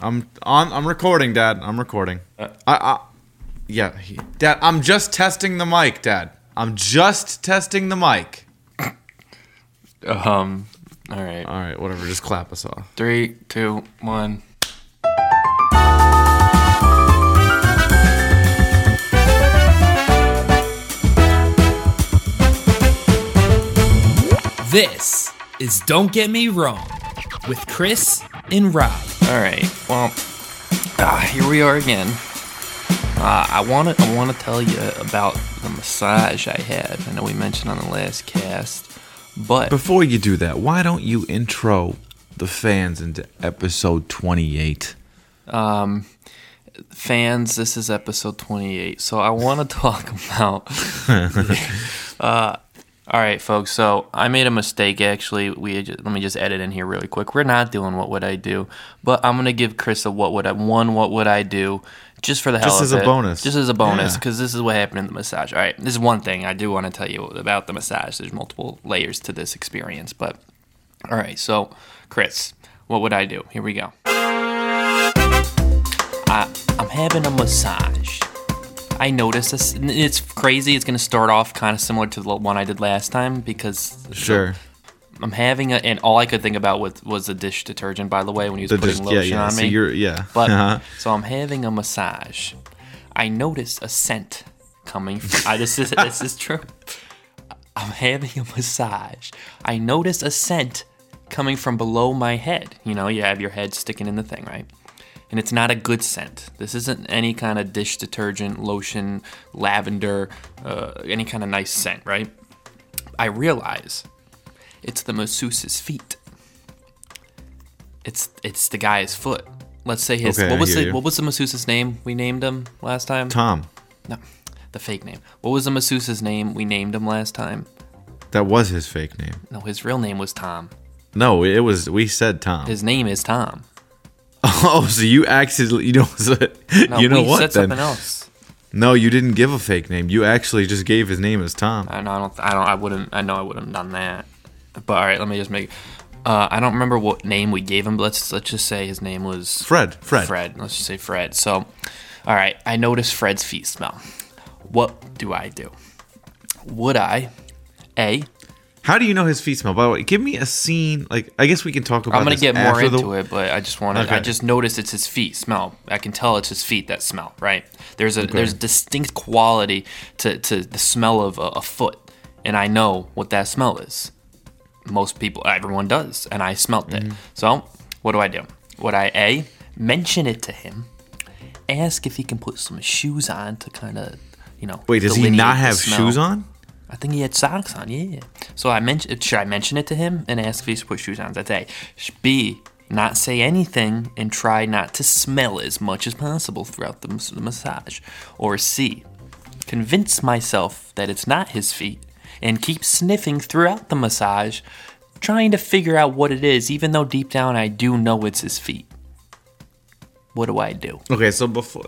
I'm on. I'm recording, Dad. I'm recording. I, I, yeah, he, Dad. I'm just testing the mic, Dad. I'm just testing the mic. Um. All right. All right, whatever. Just clap us off. Three, two, one. This is Don't Get Me Wrong with Chris and Rob. All right. Well, ah, here we are again. Uh, I want to I want to tell you about the massage I had. I know we mentioned on the last cast, but Before you do that, why don't you intro the fans into episode 28? Um, fans, this is episode 28. So I want to talk about. uh, all right, folks. So I made a mistake. Actually, we just, let me just edit in here really quick. We're not doing what would I do, but I'm gonna give Chris a what would I one what would I do just for the hell Just of it. Just as a bonus. Just as a bonus, Yeah. because this is what happened in the massage. All right, this is one thing I do want to tell you about the massage. There's multiple layers to this experience, but all right. So, Chris, what would I do? Here we go. I, I'm having a massage. I noticed this. It's crazy. It's going to start off kind of similar to the one I did last time because Sure. I'm having a, and all I could think about was, was the dish detergent, by the way, when he was The putting dis- lotion yeah, yeah. on So me. you're yeah. But Uh-huh. so I'm having a massage. I notice a scent coming. From, I, this is this is true. I'm having a massage. I notice a scent coming from below my head. You know, you have your head sticking in the thing, right? And it's not a good scent. This isn't any kind of dish detergent, lotion, lavender, uh, any kind of nice scent, right? I realize it's the masseuse's feet. It's it's the guy's foot. Let's say his Okay, what was the you. what was the masseuse's name we named him last time? Tom. No, the fake name. What was the masseuse's name we named him last time? That was his fake name. No, his real name was Tom. No, it was. We said Tom. His name is Tom. oh, so you accidentally. You know. so- No, you know what? said Then something else. no, you didn't give a fake name. You actually just gave his name as Tom. I know. I don't. I don't. I wouldn't. I know. I wouldn't have done that. But all right, let me just make. Uh, I don't remember what name we gave him. But let's let's just say his name was Fred. Fred. Fred. Let's just say Fred. So, all right. I noticed Fred's feet smell. What do I do? Would I? A. How do you know his feet smell? By the way, give me a scene. Like, I guess we can talk about. I'm gonna get more into the, it, but I just want to. I just noticed it's his feet smell. I can tell it's his feet that smell. Right? There's a there's a distinct quality to, to the smell of a, a foot, and I know what that smell is. Most people, everyone does, and I smelt Mm-hmm. it. So what do I do? Would I a mention it to him? Ask if he can put some shoes on to kind of, you know. Wait, does he not have shoes on? I think he had socks on. Yeah. So I mentioned. Should I mention it to him and ask if he's put shoes on? that day? B. Not say anything and try not to smell as much as possible throughout the, the massage. Or C. Convince myself that it's not his feet and keep sniffing throughout the massage, trying to figure out what it is, even though deep down I do know it's his feet. What do I do? Okay, so before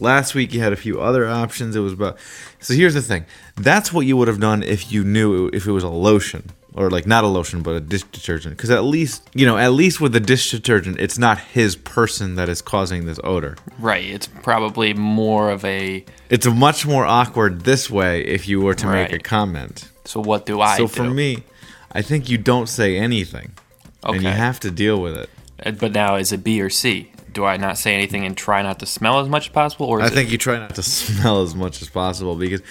last week you had a few other options. It was about. So here's the thing. That's what you would have done if you knew if it was a lotion or like not a lotion but a dish detergent. Because at least you know at least with the dish detergent, it's not his person that is causing this odor. Right. It's probably more of a. It's much more awkward this way if you were to make a comment. So what do I so do? for me, I think you don't say anything, okay. and you have to deal with it. But now, is it B or C? Do I not say anything and try not to smell as much as possible, or I think it, you try not to smell as much as possible because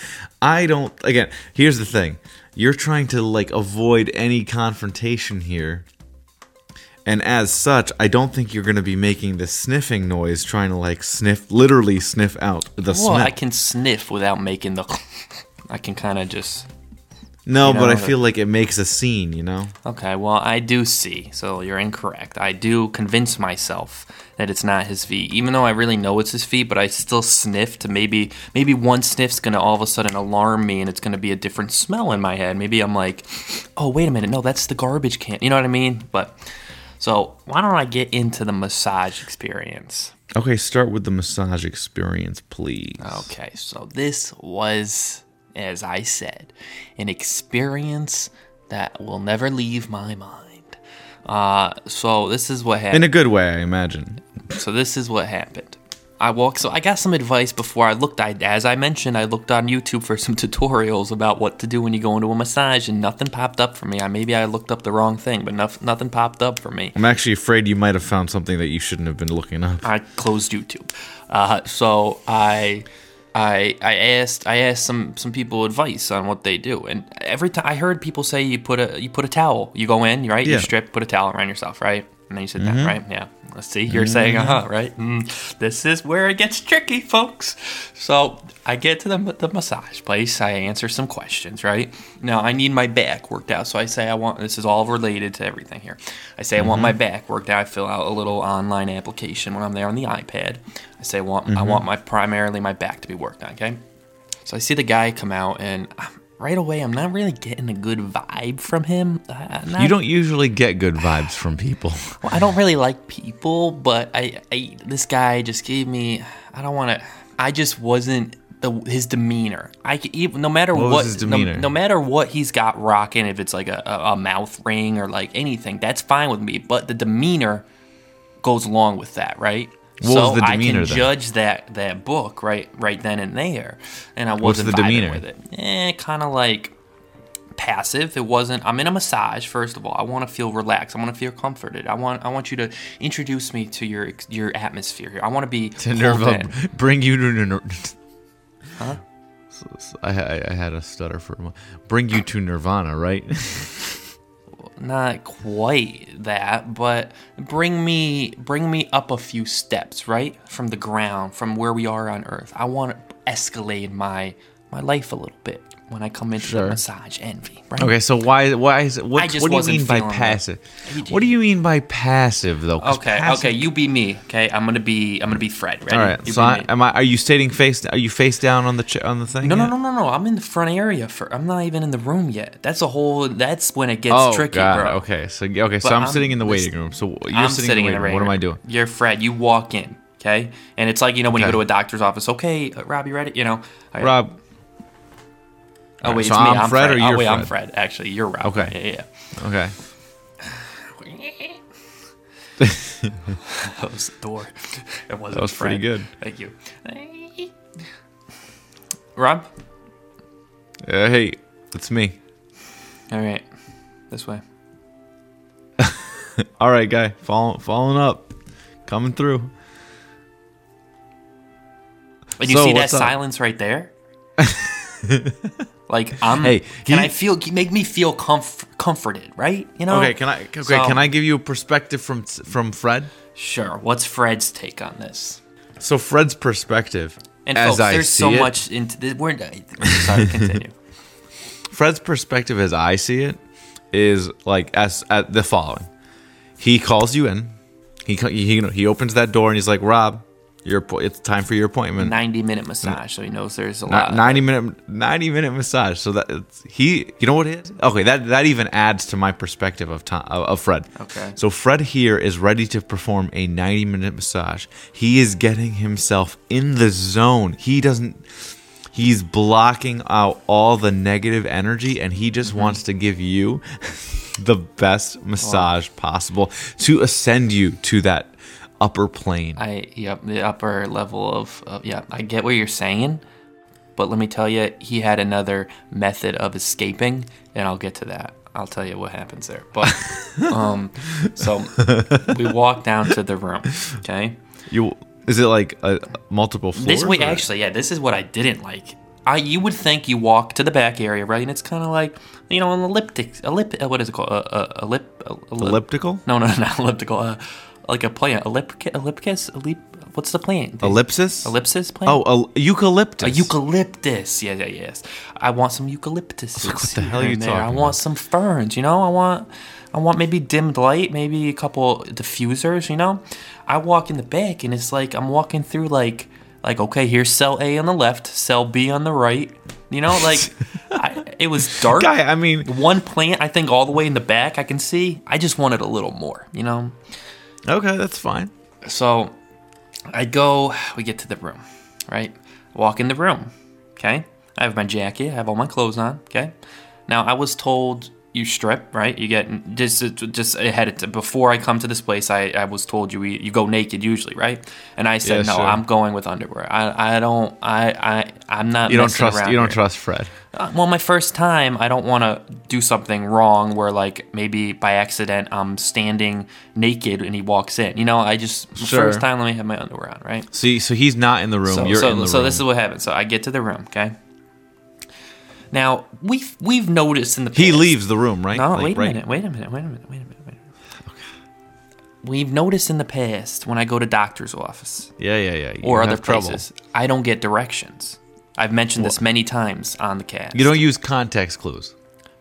I don't. Again, here's the thing: you're trying to like avoid any confrontation here, and as such, I don't think you're going to be making the sniffing noise, trying to like sniff, literally sniff out the well, smell. I can sniff without making the. I can kind of just. No, you but I know, feel like it makes a scene. You know? Okay, well, I do see. So you're incorrect. I do convince myself that it's not his feet, even though I really know it's his feet. But I still sniff to maybe maybe one sniff's gonna all of a sudden alarm me, and it's gonna be a different smell in my head. Maybe I'm like, oh wait a minute, no, that's the garbage can. You know what I mean? But so why don't I get into the massage experience? Okay, start with the massage experience, please. Okay, so this was, as I said, an experience that will never leave my mind. Uh, so this is what happened. In a good way, I imagine. So this is what happened. I walked. So I got some advice before I looked. I, as I mentioned, I looked on YouTube for some tutorials about what to do when you go into a massage, and nothing popped up for me. I maybe I looked up the wrong thing, but nothing popped up for me. I'm actually afraid you might have found something that you shouldn't have been looking up. I closed YouTube. Uh, so I, I, I asked, I asked some some people advice on what they do, and every time I heard people say you put a you put a towel, you go in, right, you strip, put a towel around yourself, right, and then you sit down, right, yeah. Let's see, you're saying, uh huh, right? Mm, this is where it gets tricky, folks. So I get to the, the massage place. I answer some questions, right? Now I need my back worked out. So I say I want, this is all related to everything here. I say I want my back worked out. I fill out a little online application when I'm there on the iPad. I say I want, I want my, primarily my back to be worked on, okay? So I see the guy come out and um, right away I'm not really getting a good vibe from him. Uh, not- You don't usually get good vibes from people. well, I don't really like people, but I, I this guy just gave me. I don't want to. I just wasn't the his demeanor. I could even no matter What what, no- No, matter what he's got rocking, if it's like a, a, a mouth ring or like anything, that's fine with me. But the demeanor goes along with that, right? What so was the I demeanor can then? judge that that book right right then and there, and I What's wasn't the vibing demeanor? with it. Eh, kind of like passive. It wasn't. I'm in a massage. First of all, I want to feel relaxed. I want to feel comforted. I want. I want you to introduce me to your your atmosphere here. I want to be to pulled Nirva, bring you to Nir- huh? I, I, I had a stutter for a moment. Bring you to Nirvana, right? Not quite that, but bring me bring me up a few steps, right from the ground, from where we are on Earth. I want to escalate my my life a little bit when I come into Sure. the Massage Envy. Right? Okay, so why why is it? What, what do you mean by passive? What do you mean by passive though? Okay. passive- Okay. You be me. Okay. I'm gonna be. I'm gonna be Fred. Ready? All right. You So I, am I? Are you stating face? Are you face down on the ch- on the thing? No, no, yet? no, no, no. I'm in the front area for. I'm not even in the room yet. That's a whole. That's when it gets Oh tricky, God. bro. Okay. So okay. So I'm, I'm- sitting in the waiting room. So you're I'm sitting, in the waiting room. What am I doing? You're Fred. You walk in, okay, and it's like you know when you go to a doctor's office. Okay, uh, Rob, you ready? You know. Right. Rob. Oh wait, so it's me. I'm I'm Fred Fred. or oh you're wait, I'm Fred? Fred. Actually, you're Rob. Okay. Yeah, yeah. Okay. That was the door. It wasn't. That was pretty good. Thank you. Rob. Uh, hey, it's me. All right. This way. All right, guy. Following following up, coming through. And you So, see that up? silence right there? like I'm. Hey, can he- I feel? Make me feel comf- comforted, right? You know. Okay, can I? Okay, So- can I give you a perspective from from Fred? Sure. What's Fred's take on this? So Fred's perspective, And as folks, I there's see so it, much into this. We're sorry. Continue. Fred's perspective, as I see it, is like as at the following: He calls you in. He he he opens that door and he's like, Rob, your it's time for your appointment. Ninety minute massage, so he knows there's a lot. 90 minute 90 minute massage so that it's, he you know what it is okay that that even adds to my perspective of time of, of fred Okay. so fred here is ready to perform a 90 minute massage he is getting himself in the zone he doesn't he's blocking out all the negative energy and he Mm-hmm. just wants to give you the best massage possible to ascend you to that upper plane I yep the upper level of, of yeah. I get what you're saying, but let me tell you, he had another method of escaping, and I'll get to that. I'll tell you what happens there. But um, so we walk down to the room. Okay. you is it like a multiple floors This way, actually, yeah, this is what I didn't like. I you would think you walk to the back area, right? And it's kind of like you know an elliptic, ellip, uh, what is it called? A, a, a lip, a, a elliptical No, no, not elliptical. Uh, like a plant, elliptic, ellipticus, ellip. What's the plant? ellipsis Ellipsis plant. Oh, a eucalyptus. A eucalyptus. Yeah, yeah, yes. I want some eucalyptus. What the hell are you I talking want about? some ferns. You know, I want, I want maybe dimmed light, maybe a couple diffusers. You know, I walk in the back and it's like I'm walking through like, like okay, here's cell A on the left, cell B on the right. You know, like I, it was dark. Guy, I mean, One plant, I think, all the way in the back, I can see. I just wanted a little more. You know. Okay, that's fine. So I go, we get to the room, right? Walk in the room, okay? I have my jacket, I have all my clothes on, okay? Now I was told you strip, right? You get just just ahead of before I come to this place. I, I was told you you go naked usually, right? And I said Yeah, no, sure. I'm going with underwear. I I don't I I I'm not. You don't trust. You don't here. trust Fred. Uh, well, my first time, I don't want to do something wrong where like maybe by accident I'm standing naked and he walks in. You know, I just Sure. first time let me have my underwear on, right? See, so he's not in the room. So, You're so, in the so room. this is what happens. So I get to the room, okay. Now we've we've noticed in the past, he leaves the room, right? No, Like, wait a right- minute. Wait a minute. Wait a minute. Wait a minute. Wait a minute. We've noticed in the past when I go to doctor's office Yeah, yeah, yeah. You or other trouble. places, I don't get directions. I've mentioned this many times on the cast. You don't use context clues.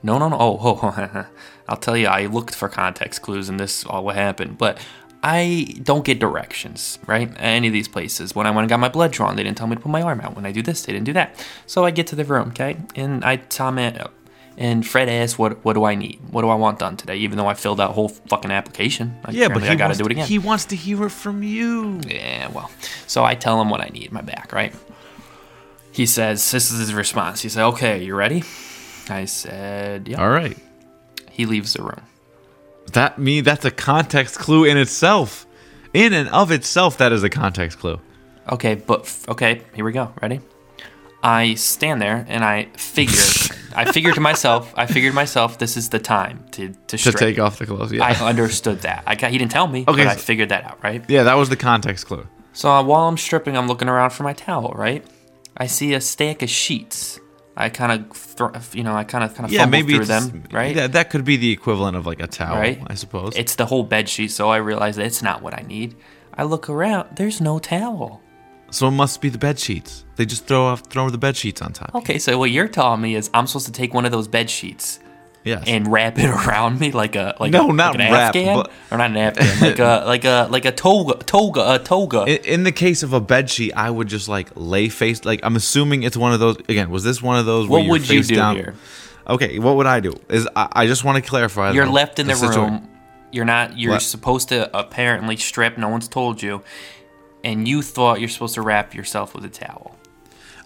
No, no, no. Oh, oh, oh. I'll tell you, I looked for context clues and this all what happened, but I don't get directions, right? At any of these places. When I went and got my blood drawn, they didn't tell me to put my arm out. When I do this, they didn't do that. So I get to the room, okay? And I tell me, and Fred asks, what, what do I need? What do I want done today? Even though I filled out whole fucking application. Like, Yeah, but he I got to wants do it again. He wants to hear it from you. Yeah, well. So I tell him what I need, my back, right? He says, this is his response. He said, okay, you ready? I said, yeah. All right. He leaves the room. That me. That's a context clue in itself. In and of itself, that is a context clue. Okay, but f- okay, here we go. Ready? I stand there and I figure. I figured to myself. I figured to myself. This is the time to to, To take off the clothes. Yeah. I understood that. I got, he didn't tell me, Okay, but I figured that out. Right. yeah, that was the context clue. So uh, while I'm stripping, I'm looking around for my towel. Right. I see a stack of sheets. I kind of, thr you know, I kind of kind of Yeah, fumble maybe through them. Right. Yeah, that could be the equivalent of like a towel, Right. I suppose. It's the whole bed sheet, so I realize that it's not what I need. I look around. There's no towel. so it must be the bed sheets. They just throw off, throw the bed sheets on top. Okay, so what you're telling me is I'm supposed to take one of those bed sheets Yes. and wrap it around me like a like No, a, not like an wrap, Afghan but- or not an Afghan like a like a like a toga toga a toga. in, in the case of a bed sheet, I would just like lay face. Like I'm assuming it's one of those. Again, was this one of those? What would you do down? here? Okay, what would I do? Is I, I just want to clarify. you're though, left in the, situa- room. You're not. You're What? supposed to apparently strip. No one's told you, and you thought you're supposed to wrap yourself with a towel.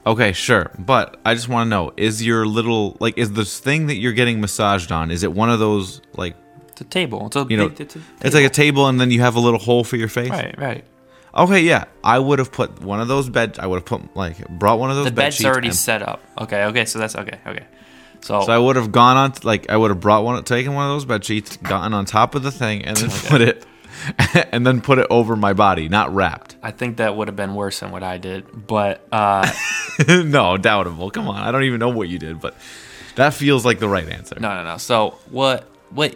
Okay, sure, but I just want to know: is your little like is this thing that you're getting massaged on? Is it one of those like It's a table. It's a you know? big, it's, a It's like a table, and then you have a little hole for your face. right, right. Okay, yeah, I would have put one of those bed. I would have put like brought one of those. The bed bed's already and- set up. Okay, okay. So that's okay, okay. So, So I would have gone on, like I would have brought one, taken one of those bed sheets, gotten on top of the thing, and then put it, and then put it over my body, not wrapped. I think that would have been worse than what I did, but uh, no, doubtable. Come on, I don't even know what you did, but that feels like the right answer. No, no, no. So what? What?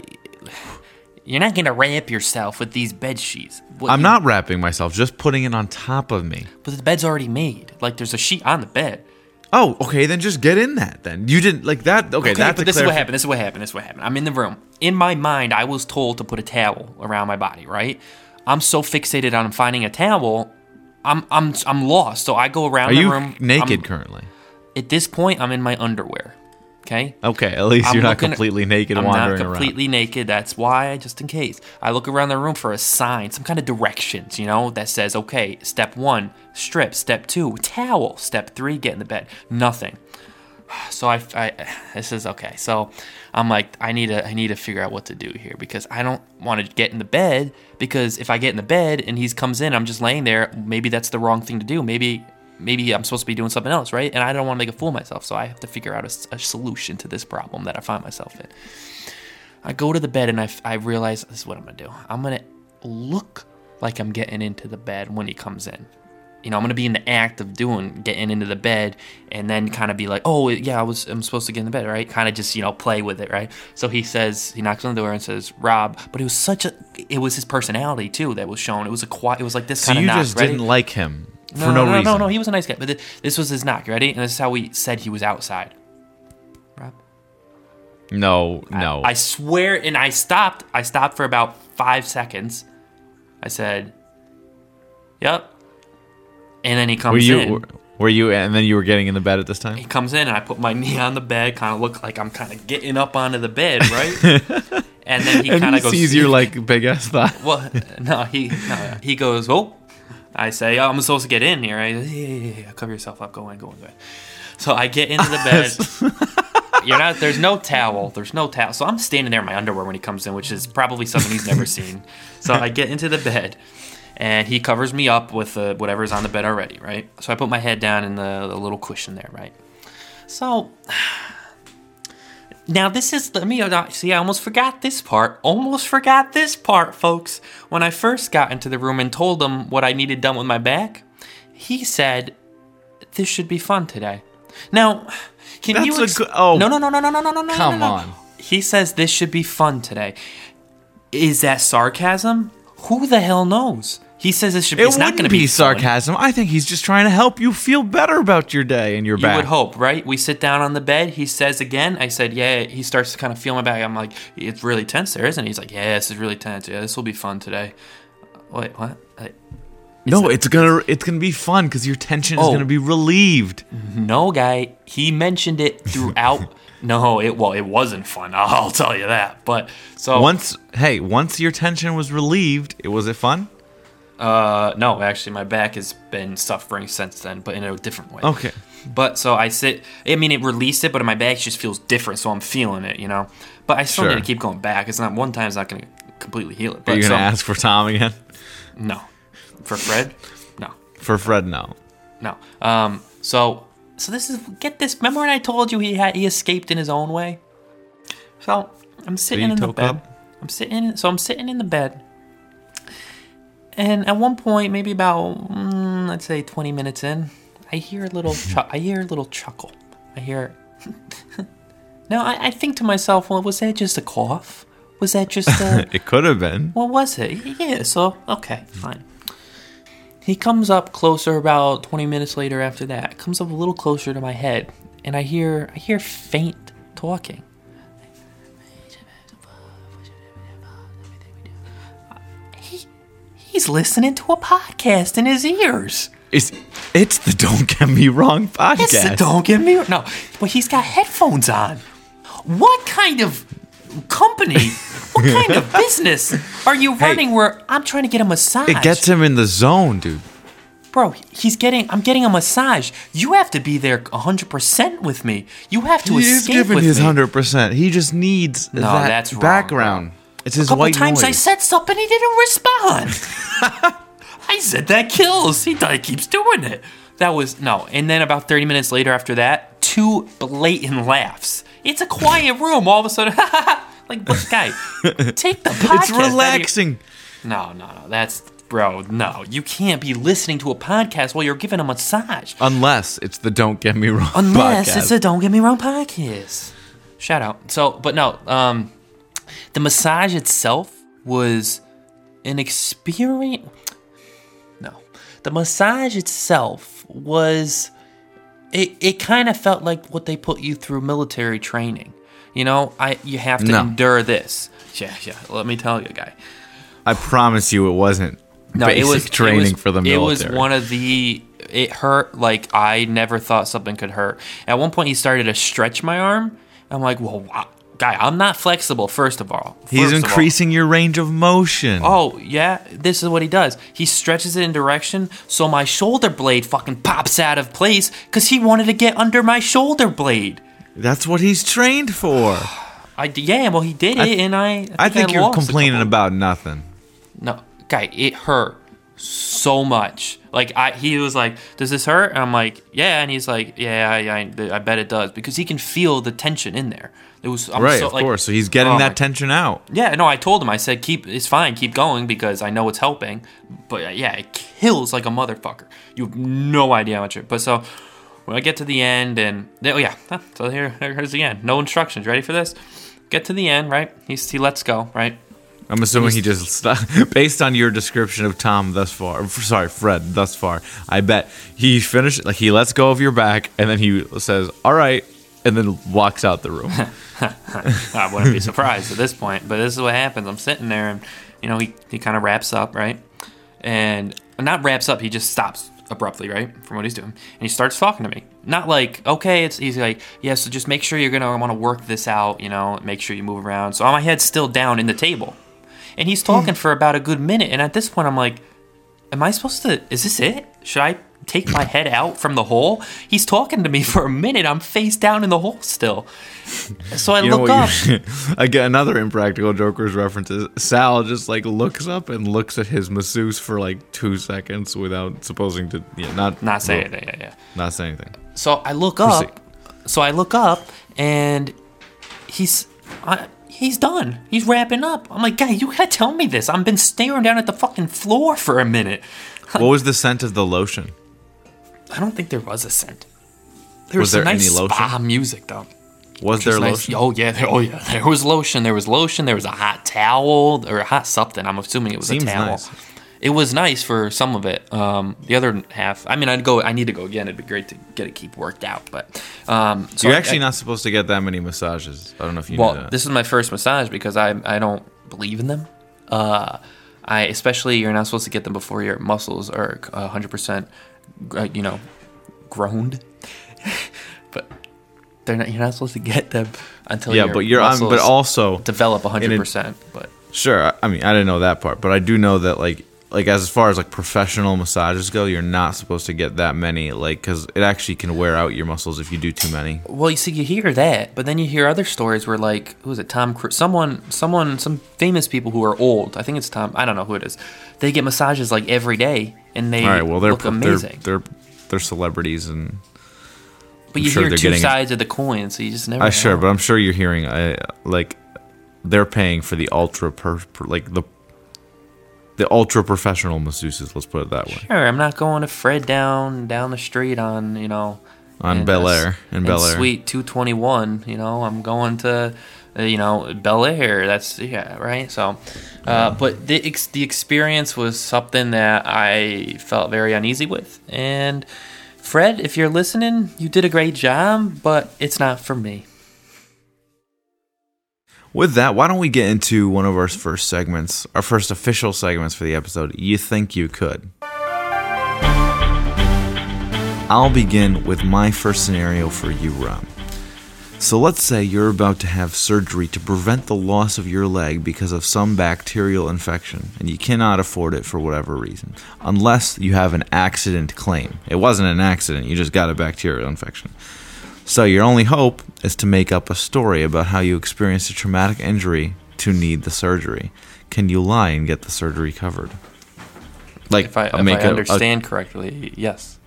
You're not gonna wrap yourself with these bed sheets. What I'm you- not wrapping myself, just putting it on top of me. But the bed's already made. Like there's a sheet on the bed. Oh, okay, then just get in that. Then you didn't like that. Okay, Okay, that's but this is what happened. This is what happened. This is what happened. I'm in the room. In my mind, I was told to put a towel around my body. Right? I'm so fixated on finding a towel. I'm I'm I'm lost. So I go around Are the you room naked I'm- currently? at this point, I'm in my underwear. Okay. Okay, at least I'm you're not completely naked I'm wandering not completely naked. That's why, just in case, I look around the room for a sign, some kind of directions, you know, that says, okay, step one, strip. Step two, towel. Step three, get in the bed. Nothing. So I, I, this is okay. So I'm like, I need to, I need to figure out what to do here because I don't want to get in the bed because if I get in the bed and he comes in, I'm just laying there. Maybe that's the wrong thing to do. Maybe maybe I'm supposed to be doing something else, right? And I don't want to make a fool of myself, so I have to figure out a solution to this problem that I find myself in. I go to the bed and I, I realize this is what I'm gonna do. I'm gonna look like I'm getting into the bed when he comes in. You know, I'm gonna be in the act of doing getting into the bed, and then kind of be like, "Oh, yeah, I was I'm supposed to get in the bed, right?" Kind of just you know play with it, right? So he says he knocks on the door and says, "Rob," but it was such a it was his personality too that was shown. It was a quiet. It was like this So kind of you knock. just ready? didn't like him No, for no, no, reason. No, no, he was a nice guy. But th- this was his knock. Ready? And this is how we said he was outside. Rob? no, no. I swear, and I stopped. I stopped for about five seconds. I said, "Yep." And then he comes were you? in. Were, were you? And then you were getting in the bed at this time. He comes in, and I put my knee on the bed, kind of look like I'm kind of getting up onto the bed, right? and then he kind of goes, sees your like big ass thigh. Well, no, he no, he goes, oh. I say, oh, I'm supposed to get in here. Right? Yeah, yeah, yeah, yeah. Cover yourself up. Go in, go in, go in. So I get into the bed. you're not. There's no towel. There's no towel. So I'm standing there in my underwear when he comes in, which is probably something he's never seen. So I get into the bed, and he covers me up with uh, whatever's on the bed already, right? So I put my head down in the, the little cushion there, right? So now this is let me uh, see. I almost forgot this part. Almost forgot this part, folks. When I first got into the room and told him what I needed done with my back, he said, "This should be fun today." Now, can That's you? a good- oh. no, no, no, no, no, no, no, no, no, Come no, no. on. He says this should be fun today. Is that sarcasm? Who the hell knows? He says this should be. It it's not going to be, be sarcasm. I think he's just trying to help you feel better about your day and your You back. You would hope, right? We sit down on the bed. He says again. I said, "Yeah." He starts to kind of feel my back. I'm like, "It's really tense there, isn't it?" He's like, "Yeah, this is really tense. Yeah, this will be fun today." Wait, what? I- No, it- it's gonna it's gonna be fun because your tension is Oh. gonna be relieved. No, guy. He mentioned it throughout. no, it well, it wasn't fun. I'll tell you that. But so Once, hey, once your tension was relieved, it was it fun? Uh, no, actually, my back has been suffering since then, but in a different way. Okay. But so I sit. I mean, it released it, but my back just feels different, so I'm feeling it, you know. But I still Sure. need to keep going back. It's not one time time's not going to completely heal it. Are But you gonna so- ask for Tom again? No, for Fred, no, For Fred, no. no. Um, so so this is get this. Remember when I told you he had he escaped in his own way? So I'm sitting in the bed. up? I'm sitting. So I'm sitting in the bed. And at one point, maybe about mm, let's say 20 minutes in, I hear a little. Chu- I hear a little chuckle. I hear. now I, I think to myself, well, was that just a cough? Was that just a? It could have been. what was it? Yeah. So okay, fine. He comes up closer about 20 minutes later. After that, comes up a little closer to my head, and I hear I hear faint talking. He's listening to a podcast in his ears. It's it's the Don't Get Me Wrong podcast. It's the don't get me no, but he's got headphones on. What kind of company? What kind of business are you running? Where I'm trying to get a massage. It gets him in the zone, dude. bro. He's getting. I'm getting a massage. You have to be there 100 percent with me. You have to He's escape giving with his me. hundred percent. He just needs that that's wrong, background. It's his A couple white times I said something, he didn't respond. That kills. He, he keeps doing it. That was no. And then about 30 minutes later, after that, two blatant laughs. It's a quiet room. All of a sudden, like what guy? Take the podcast. it's relaxing. No, no, no. That's bro. No, you can't be listening to a podcast while you're giving a massage. Unless it's the Don't Get Me Wrong Unless podcast. it's a Don't Get Me Wrong podcast. Shout out. So, but no, um, the massage itself was an experience. The massage itself was. It, it kind of felt like what they put you through military training. You know, I you have to No. endure this. Yeah, yeah. Let me tell you, guy. I promise you, it wasn't No, basic it was training it was, for the military. It was one of the. It hurt like I never thought something could hurt. At one point, he started to stretch my arm. I'm like, well, wow, guy, I'm not flexible. First of all, He's First all. increasing your range of motion. Oh yeah, this is what he does. He stretches it in direction, so my shoulder blade fucking pops out of place because he wanted to get under my shoulder blade. That's what he's trained for. I, yeah, well he did it, and I. I think you're lost complaining about nothing. No, guy, it hurt so much. Like I, he was like, "Does this hurt?" And I'm like, "Yeah," and he's like, "Yeah, I, I, I bet it does," because he can feel the tension in there. It was I'm right, so, of like- course. So he's getting Oh that my- tension out. Yeah, no, I told him. I said, "Keep, it's fine, keep going," because I know it's helping. But uh, yeah, it kills like a motherfucker. You have no idea how much. It, but so when I get to the end, and oh yeah, so here, here's the end. No instructions. Ready for this? Get to the end, right? He's, he lets go, right? I'm assuming he just st- based on your description of Tom thus far. Sorry, Fred thus far. I bet he finished like he lets go of your back and then he says, "All right," and then walks out the room. I wouldn't be surprised at this point, but this is what happens. I'm sitting there, and you know, he, he kind of wraps up, right? And not wraps up, he just stops abruptly, right, from what he's doing, and he starts talking to me. Not like, okay, it's he's like, yeah, so just make sure you're gonna want to work this out, you know, make sure you move around. So my head's still down in the table, and he's talking hmm. for about a good minute, and at this point, I'm like, am I supposed to? Is this it? Should I take my head out from the hole? He's talking to me for a minute. I'm face down in the hole still. So I You look up. You, I get another Impractical Jokers references. Sal just like looks up and looks at his masseuse for like two seconds without supposing to, yeah, not Not saying anything. Yeah, yeah. not say anything. So I look up. So I look up, and he's I, he's done. He's wrapping up. I'm like, guy, you gotta tell me this. I've been staring down at the fucking floor for a minute. What was the scent of the lotion? I don't think there was a scent. There Was was, some there nice any lotion? spa music though. Was there nice- lotion? Oh yeah, there, oh yeah. There was lotion. There was lotion. There was a hot towel or a hot something. I'm assuming it was Seems a towel. nice. It was nice for some of it. Um, the other half, I mean, I'd go. I need to go again. It'd be great to get it keep worked out. But um, so You're I- actually I- not supposed to get that many massages. I don't know if you well, this is my first massage because I I don't believe in them. Uh, I especially you're not supposed to get them before your muscles are 100 percent, uh, you know, groaned. but they're not. You're not supposed to get them until yeah, your but you're um, but also develop 100. percent But Sure. I mean, I didn't know that part, but I do know that like like as far as like professional massages go, you're not supposed to get that many like cuz it actually can wear out your muscles if you do too many. well, you see, you hear that, but then you hear other stories where like who is it? Tom Cruise, someone, someone, some famous people who are old. I think it's Tom. I don't know who it is. They get massages like every day, and they All right, well, they're look they're, they're they're celebrities and But I'm you sure hear two sides of the coin, so you just never. I sure, but I'm sure you're hearing I like they're paying for the ultra per, per like the the ultra professional masseuses, let's put it that way. sure, I'm not going to Fred down down the street on you know On Bel Air, in Bel Air. Suite 221. You know, I'm going to uh, you know Bel Air. That's yeah, right. So, uh, but the ex- the experience was something that I felt very uneasy with, and Fred, if you're listening, you did a great job, but it's not for me. With that, why don't we get into one of our first segments, our first official segments for the episode? You think you could? I'll begin with my first scenario for you, Ram. So let's say you're about to have surgery to prevent the loss of your leg because of some bacterial infection, and you cannot afford it for whatever reason, unless you have an accident claim. It wasn't an accident, you just got a bacterial infection. So your only hope is to make up a story about how you experienced a traumatic injury to need the surgery. Can you lie and get the surgery covered? Like If I, if I a- a- understand correctly, yes.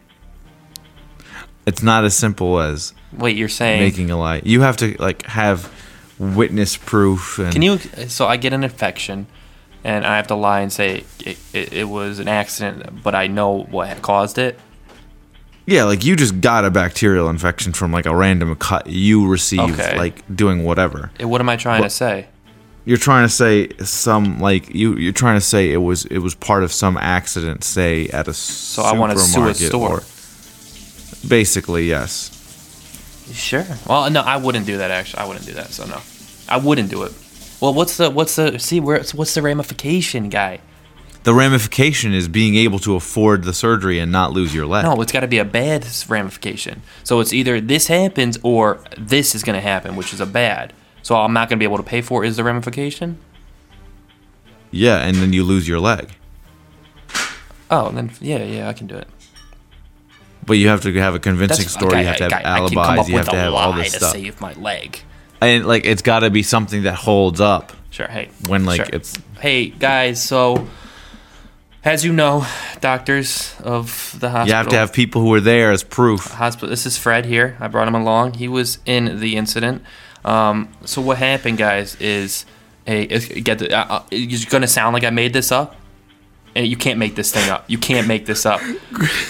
it's not as simple as Wait, you're saying making a lie. You have to like have witness proof. And Can you? So I get an infection, and I have to lie and say it, it, it was an accident, but I know what caused it. Yeah, like you just got a bacterial infection from like a random cut you received, Okay. like doing whatever. And what am I trying What- to say? You're trying to say some like you. You're trying to say it was it was part of some accident, say at a So I want to sue a store. basically, yes. Sure. Well, no, I wouldn't do that. Actually, I wouldn't do that. So no, I wouldn't do it. Well, what's the what's the see where what's the ramification, guy? The ramification is being able to afford the surgery and not lose your leg. No, it's got to be a bad ramification. So it's either this happens or this is going to happen, which is a bad. So I'm not going to be able to pay for it. Is the ramification? Yeah, and then you lose your leg. Oh, then yeah, yeah, I can do it. But you have to have a convincing story. you have to have I can come alibis. up You have with to a have all lie this to stuff. save my leg. And like, it's got to be something that holds up. Sure. Hey. When, like, sure. it's- Hey guys, so as you know, doctors of the hospital. You have to have people who are there as proof. hospital. This is Fred here. I brought him along. He was in the incident. Um, so what happened, guys, is a get the, uh, uh, it's gonna sound like I made this up. And you can't make this thing up. You can't make this up.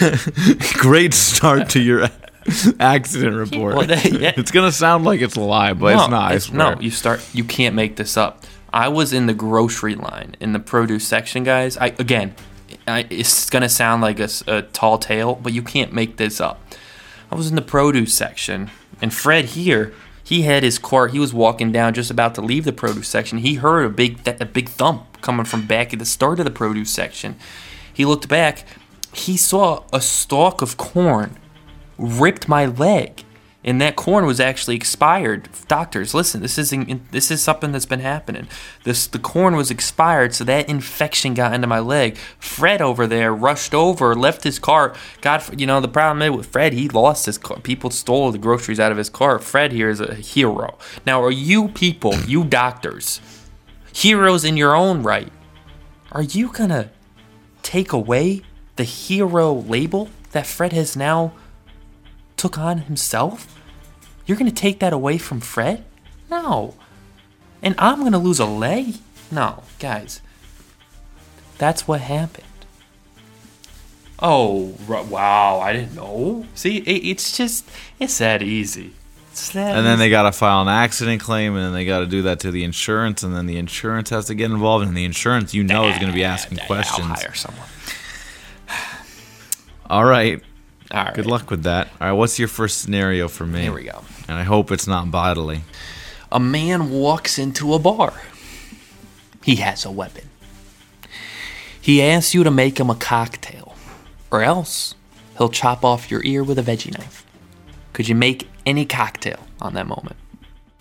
Great start to your accident report. Well, yeah. It's gonna sound like it's a lie, but it's not. I swear. no, you start. You can't make this up. I was in the grocery line in the produce section, guys. I again, I, it's gonna sound like a tall tale, but you can't make this up. I was in the produce section, and Fred here, he had his cart. He was walking down, just about to leave the produce section. He heard a big, th- a big thump coming from back at the start of the produce section. He looked back. He saw a stalk of corn ripped my leg and that corn was actually expired. Doctors, listen, this is this is something that's been happening. This the corn was expired, so that infection got into my leg. Fred over there rushed over, left his car. God, you know the problem is with Fred, he lost his car. People stole the groceries out of his car. Fred here is a hero. Now, are you people, you doctors, heroes in your own right? Are you gonna take away the hero label that Fred has now took on himself? You're going to take that away from Fred? No. And I'm going to lose a leg? No, guys. That's what happened. Oh, wow, I didn't know. See, it, it's just, it's that easy. It's that And then easy. they got to file an accident claim, and then they got to do that to the insurance, and then the insurance has to get involved, and the insurance, you know, is going to be asking questions. I'll hire someone. All right. All right. Good luck with that. All right. What's your first scenario for me? Here we go. And I hope it's not bodily. A man walks into a bar. He has a weapon. He asks you to make him a cocktail, or else he'll chop off your ear with a veggie knife. Could you make any cocktail on that moment?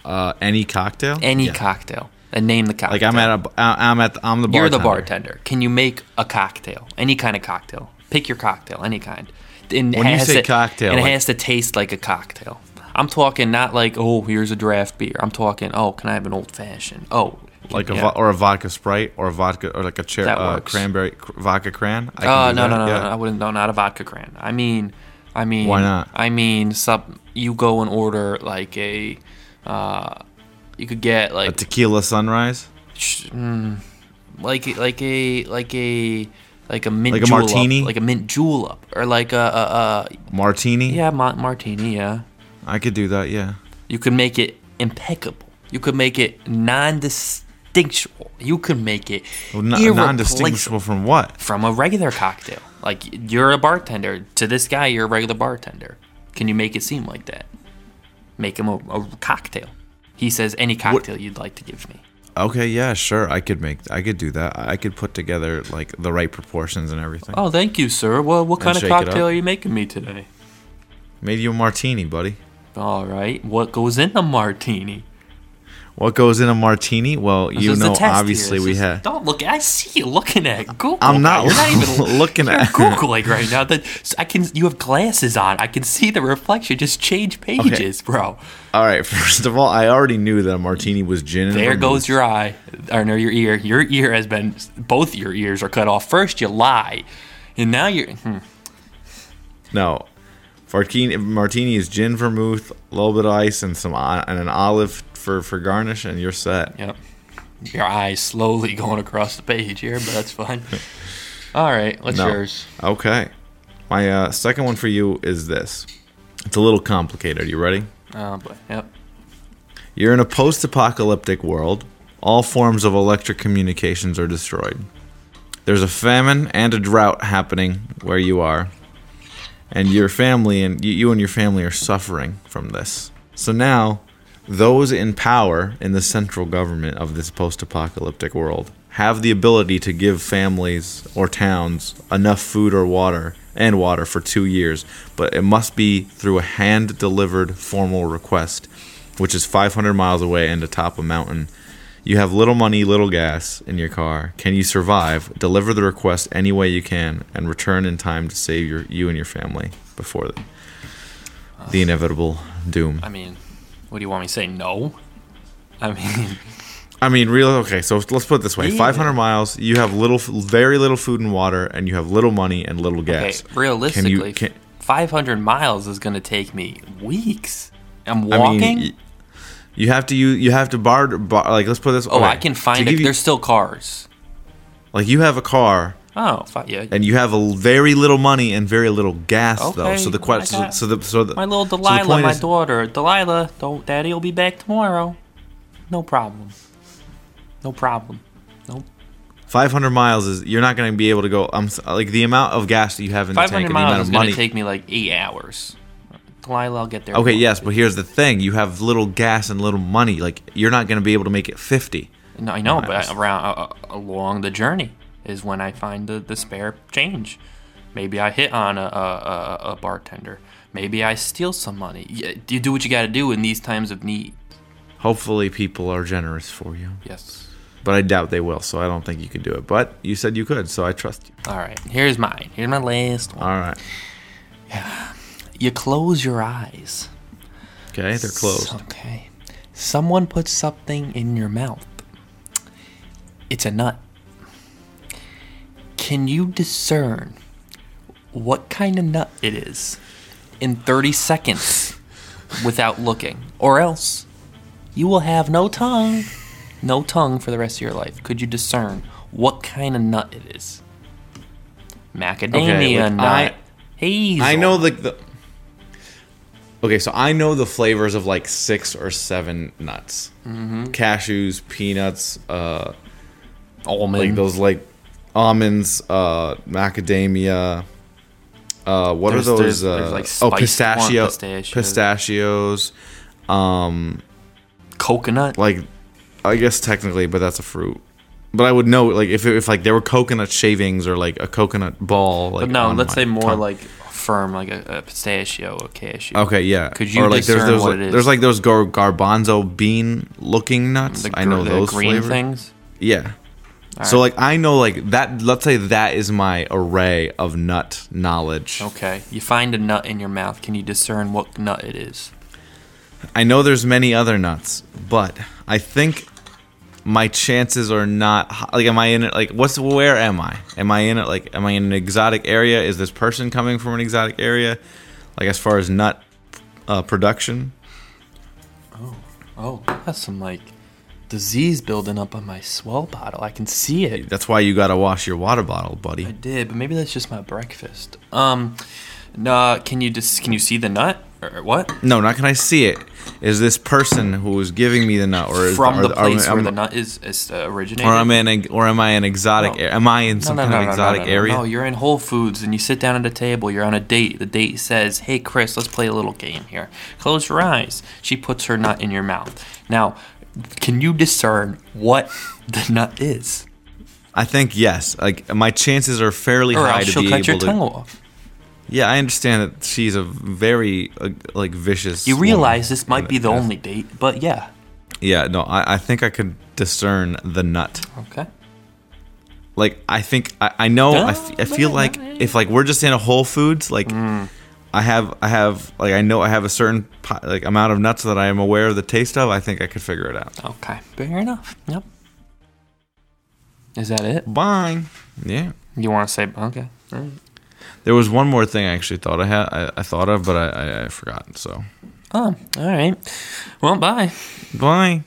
Uh, any cocktail? Any Yeah. cocktail. And name the cocktail. Like I'm at a, I'm at, the, I'm the bartender. You're the bartender. Can you make a cocktail? Any kind of cocktail. Pick your cocktail, any kind. And When you say to- cocktail, and it like- has to taste like a cocktail. I'm talking not like oh here's a draft beer. I'm talking oh can I have an old fashioned? Oh Like a yeah. vo- or a vodka sprite or a vodka or like a cher- uh, cranberry cr- vodka cran. I Oh can no, no no yeah. no I wouldn't no not a vodka cran. I mean I mean Why not? I mean sub you go and order like a uh you could get like A tequila sunrise, sh- mm, like like a like a like a mint Like a julep, martini? like a mint julep or like a, a, a martini. yeah ma- martini yeah. I could do that. Yeah. you could make it impeccable. You could make it non-distinguishable. You could make it oh, Well, non- irreplaceable. non-distinguishable from what? from a regular cocktail. Like you're a bartender. To this guy you're a regular bartender. Can you make it seem like that? Make him a, a cocktail. He says any cocktail you'd like to give me Okay, yeah, sure. I could make. I could do that. I could put together like the right proportions and everything. oh thank you sir well what kind of shake it up. cocktail are you making me today Made you a martini, buddy. All right. What goes in a martini? What goes in a martini? Well, This you know, obviously we have. Don't look. At, I see you looking at Google. I'm not You're even looking at- googling right now. That I can. You have glasses on. I can see the reflection. Just change pages, bro. All right. First of all, I already knew that a martini was gin. And There goes your eye, or no, your ear. Your ear has been. Both your ears are cut off. First you lie, and now you're. Hmm. No, martini. Martini is gin, vermouth, a little bit of ice, and some and an olive for for garnish, and you're set. Yep. Your eyes slowly going across the page here, but that's fine. All right. What's No. yours? Okay. My uh, second one for you is this. It's a little complicated. Are You ready? Oh boy. Yep. You're in a post-apocalyptic world. All forms of electric communications are destroyed. There's a famine and a drought happening where you are. And your family and you, you and your family are suffering from this. So now, those in power in the central government of this post-apocalyptic world have the ability to give families or towns enough food or water and water for 2 years, but it must be through a hand-delivered formal request which is 500 miles away and atop a mountain. You have little money, little gas in your car. Can you survive? Deliver the request any way you can and return in time to save your you and your family before the, the inevitable doom. I mean, what do you want me to say? No. I mean, I mean, real okay. So let's put it this way: Yeah. 500 miles. You have little, very little food and water, and you have little money and little gas. okay, realistically, can- 500 miles is going to take me weeks. I'm I walking. mean, you have to you you have to bar, bar like let's put this. oh, I can find it. you- There's still cars. like you have a car Oh, fi- yeah. and you have a very little money and very little gas though. So the question, so the so the my little Delilah, point my is- daughter. Delilah, don't, Daddy will be back tomorrow. No problem. No problem. Nope. 500 miles is you're not going to be able to go. I'm um, like the amount of gas that you have in the tank 500 and the amount miles of is going money. to take me like eight hours. Delilah, I'll get there. okay, yes, but here's the thing: you have little gas and little money. Like you're not going to be able to make it 50. No, I know, miles. but around uh, uh, along the journey is when I find the, the spare change. Maybe I hit on a, a, a, bartender. Maybe I steal some money. You do what you got to do in these times of need. Hopefully, people are generous for you, Yes. but I doubt they will. So I don't think you could do it. But you said you could, so I trust you. All right. Here's mine. Here's my last one. All right. Yeah. You close your eyes. Okay, they're closed. Okay. Someone puts something in your mouth. It's a nut. Can you discern what kind of nut it is in 30 seconds without looking? Or else you will have no tongue. No tongue for the rest of your life. Could you discern what kind of nut it is? Macadamia like, nut. I- hazel. I know like the. Okay, so I know the flavors of like six or seven nuts: Mm-hmm. cashews, peanuts, uh, almond. like those like almonds, uh, macadamia. Uh, what There's- are there's- those? uh, there's, like, oh, pistachio, pistachios. pistachios. Um, coconut. like I guess technically, but that's a fruit. But I would know like if if like there were coconut shavings or like a coconut ball. Like But no, let's say more tongue. like firm, like a, a pistachio, a cashew. Okay, yeah. Could you or like there's discern those, what like, it is? There's like those gar- garbanzo bean looking nuts. The, I know the those green flavors. things. Yeah. So like I know like that. Let's say that is my array of nut knowledge. Okay, you find a nut in your mouth. Can you discern what nut it is? I know there's many other nuts, but I think my chances are not like. Am I in it? Like, what's where am I? Am I in it? Like, am I in an exotic area? Is this person coming from an exotic area? Like as far as nut uh, production. Oh. Oh, that's some like disease building up on my S'well bottle. I can see it. That's why you gotta wash your water bottle, buddy. I did, but maybe that's just my breakfast. Um, nah, can you just can you see the nut or what? No, not can I see it. Is this person who is giving me the nut, or is, From are- the are- place where am- the nut is, is uh, originated. or am I in, or am I an exotic? No. area? Am I in some kind of exotic no, no, area? No, you're in Whole Foods and you sit down at a table. You're on a date. The date says, "Hey, Chris, let's play a little game here. Close your eyes." She puts her nut in your mouth. Now, can you discern what the nut is? I think yes. Like my chances are fairly Or high else to she'll be cut able your to. tongue off. Yeah, I understand that she's a very uh, like vicious. You woman. realize this might be the Yeah. only date, but yeah. Yeah, no, I, I think I could discern the nut. Okay. Like I think I, I know. I, f- I feel like if like we're just in a Whole Foods, like Mm. I have I have like I know I have a certain like amount of nuts that I am aware of the taste of. I think I could figure it out. Okay. Fair enough. Yep. Is that it? Bye. Yeah. You want to say okay? Right. There was one more thing I actually thought I had I, I thought of, but I, I, I forgot. So Oh, all right. Well, bye. bye.